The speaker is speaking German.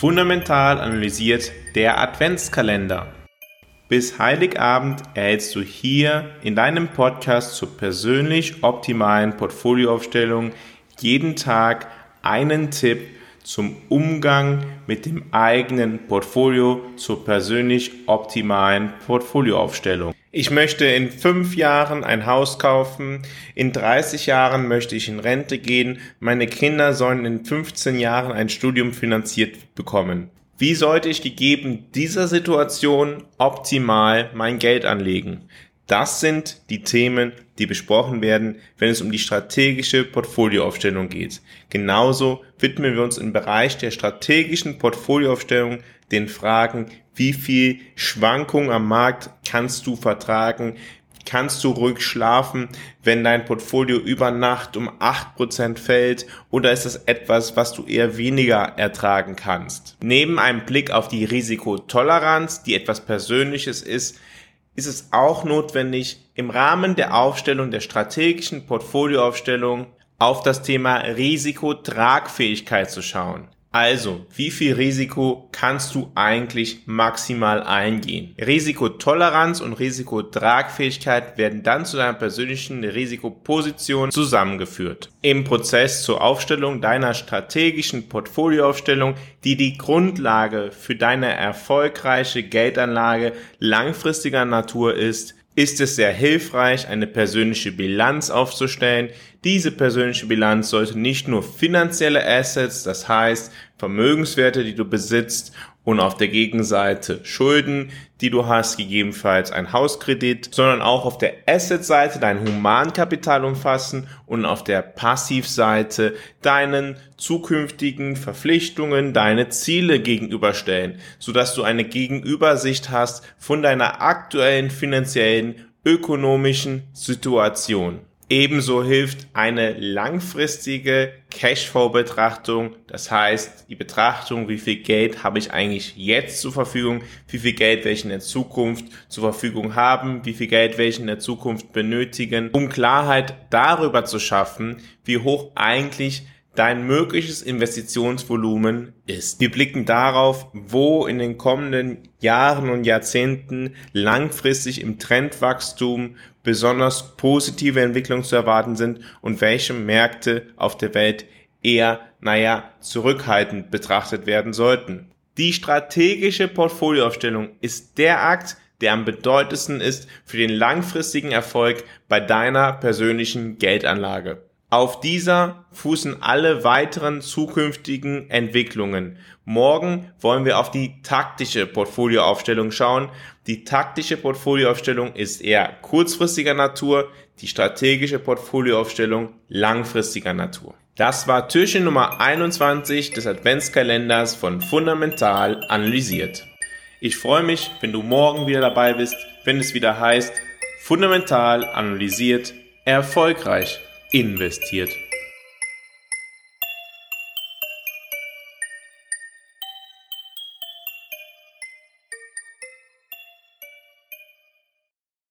Fundamental analysiert der Adventskalender. Bis Heiligabend erhältst du hier in deinem Podcast zur persönlich optimalen Portfolioaufstellung jeden Tag einen Tipp zum Umgang mit dem eigenen Portfolio zur persönlich optimalen Portfolioaufstellung. Ich möchte in fünf Jahren ein Haus kaufen, in 30 Jahren möchte ich in Rente gehen, meine Kinder sollen in 15 Jahren ein Studium finanziert bekommen. Wie sollte ich gegeben dieser Situation optimal mein Geld anlegen? Das sind die Themen, die besprochen werden, wenn es um die strategische Portfolioaufstellung geht. Genauso widmen wir uns im Bereich der strategischen Portfolioaufstellung den Fragen, wie viel Schwankung am Markt kannst du vertragen, kannst du ruhig schlafen, wenn dein Portfolio über Nacht um acht Prozent fällt oder ist das etwas, was du eher weniger ertragen kannst? Neben einem Blick auf die Risikotoleranz, die etwas Persönliches ist, ist es auch notwendig, im Rahmen der Aufstellung der strategischen Portfolioaufstellung auf das Thema Risikotragfähigkeit zu schauen. Also, wie viel Risiko kannst du eigentlich maximal eingehen? Risikotoleranz und Risikotragfähigkeit werden dann zu deiner persönlichen Risikoposition zusammengeführt. Im Prozess zur Aufstellung deiner strategischen Portfolioaufstellung, die die Grundlage für deine erfolgreiche Geldanlage langfristiger Natur ist, ist es sehr hilfreich, eine persönliche Bilanz aufzustellen. Diese persönliche Bilanz sollte nicht nur finanzielle Assets, das heißt Vermögenswerte, die du besitzt und auf der Gegenseite Schulden, die du hast, gegebenenfalls ein Hauskredit, sondern auch auf der Asset-Seite dein Humankapital umfassen und auf der Passivseite deinen zukünftigen Verpflichtungen, deine Ziele gegenüberstellen, sodass du eine Gegenübersicht hast von deiner aktuellen finanziellen, ökonomischen Situation. Ebenso hilft eine langfristige Cashflow-Betrachtung, das heißt die Betrachtung, wie viel Geld habe ich eigentlich jetzt zur Verfügung, wie viel Geld werde ich in der Zukunft zur Verfügung haben, wie viel Geld werde ich in der Zukunft benötigen, um Klarheit darüber zu schaffen, wie hoch eigentlich dein mögliches Investitionsvolumen ist. Wir blicken darauf, wo in den kommenden Jahren und Jahrzehnten langfristig im Trendwachstum besonders positive Entwicklungen zu erwarten sind und welche Märkte auf der Welt eher, naja, zurückhaltend betrachtet werden sollten. Die strategische Portfolioaufstellung ist der Akt, der am bedeutendsten ist für den langfristigen Erfolg bei deiner persönlichen Geldanlage. Auf dieser fußen alle weiteren zukünftigen Entwicklungen. Morgen wollen wir auf die taktische Portfolioaufstellung schauen. Die taktische Portfolioaufstellung ist eher kurzfristiger Natur, die strategische Portfolioaufstellung langfristiger Natur. Das war Türchen Nummer 21 des Adventskalenders von Fundamental analysiert. Ich freue mich, wenn du morgen wieder dabei bist, wenn es wieder heißt Fundamental analysiert, erfolgreich investiert.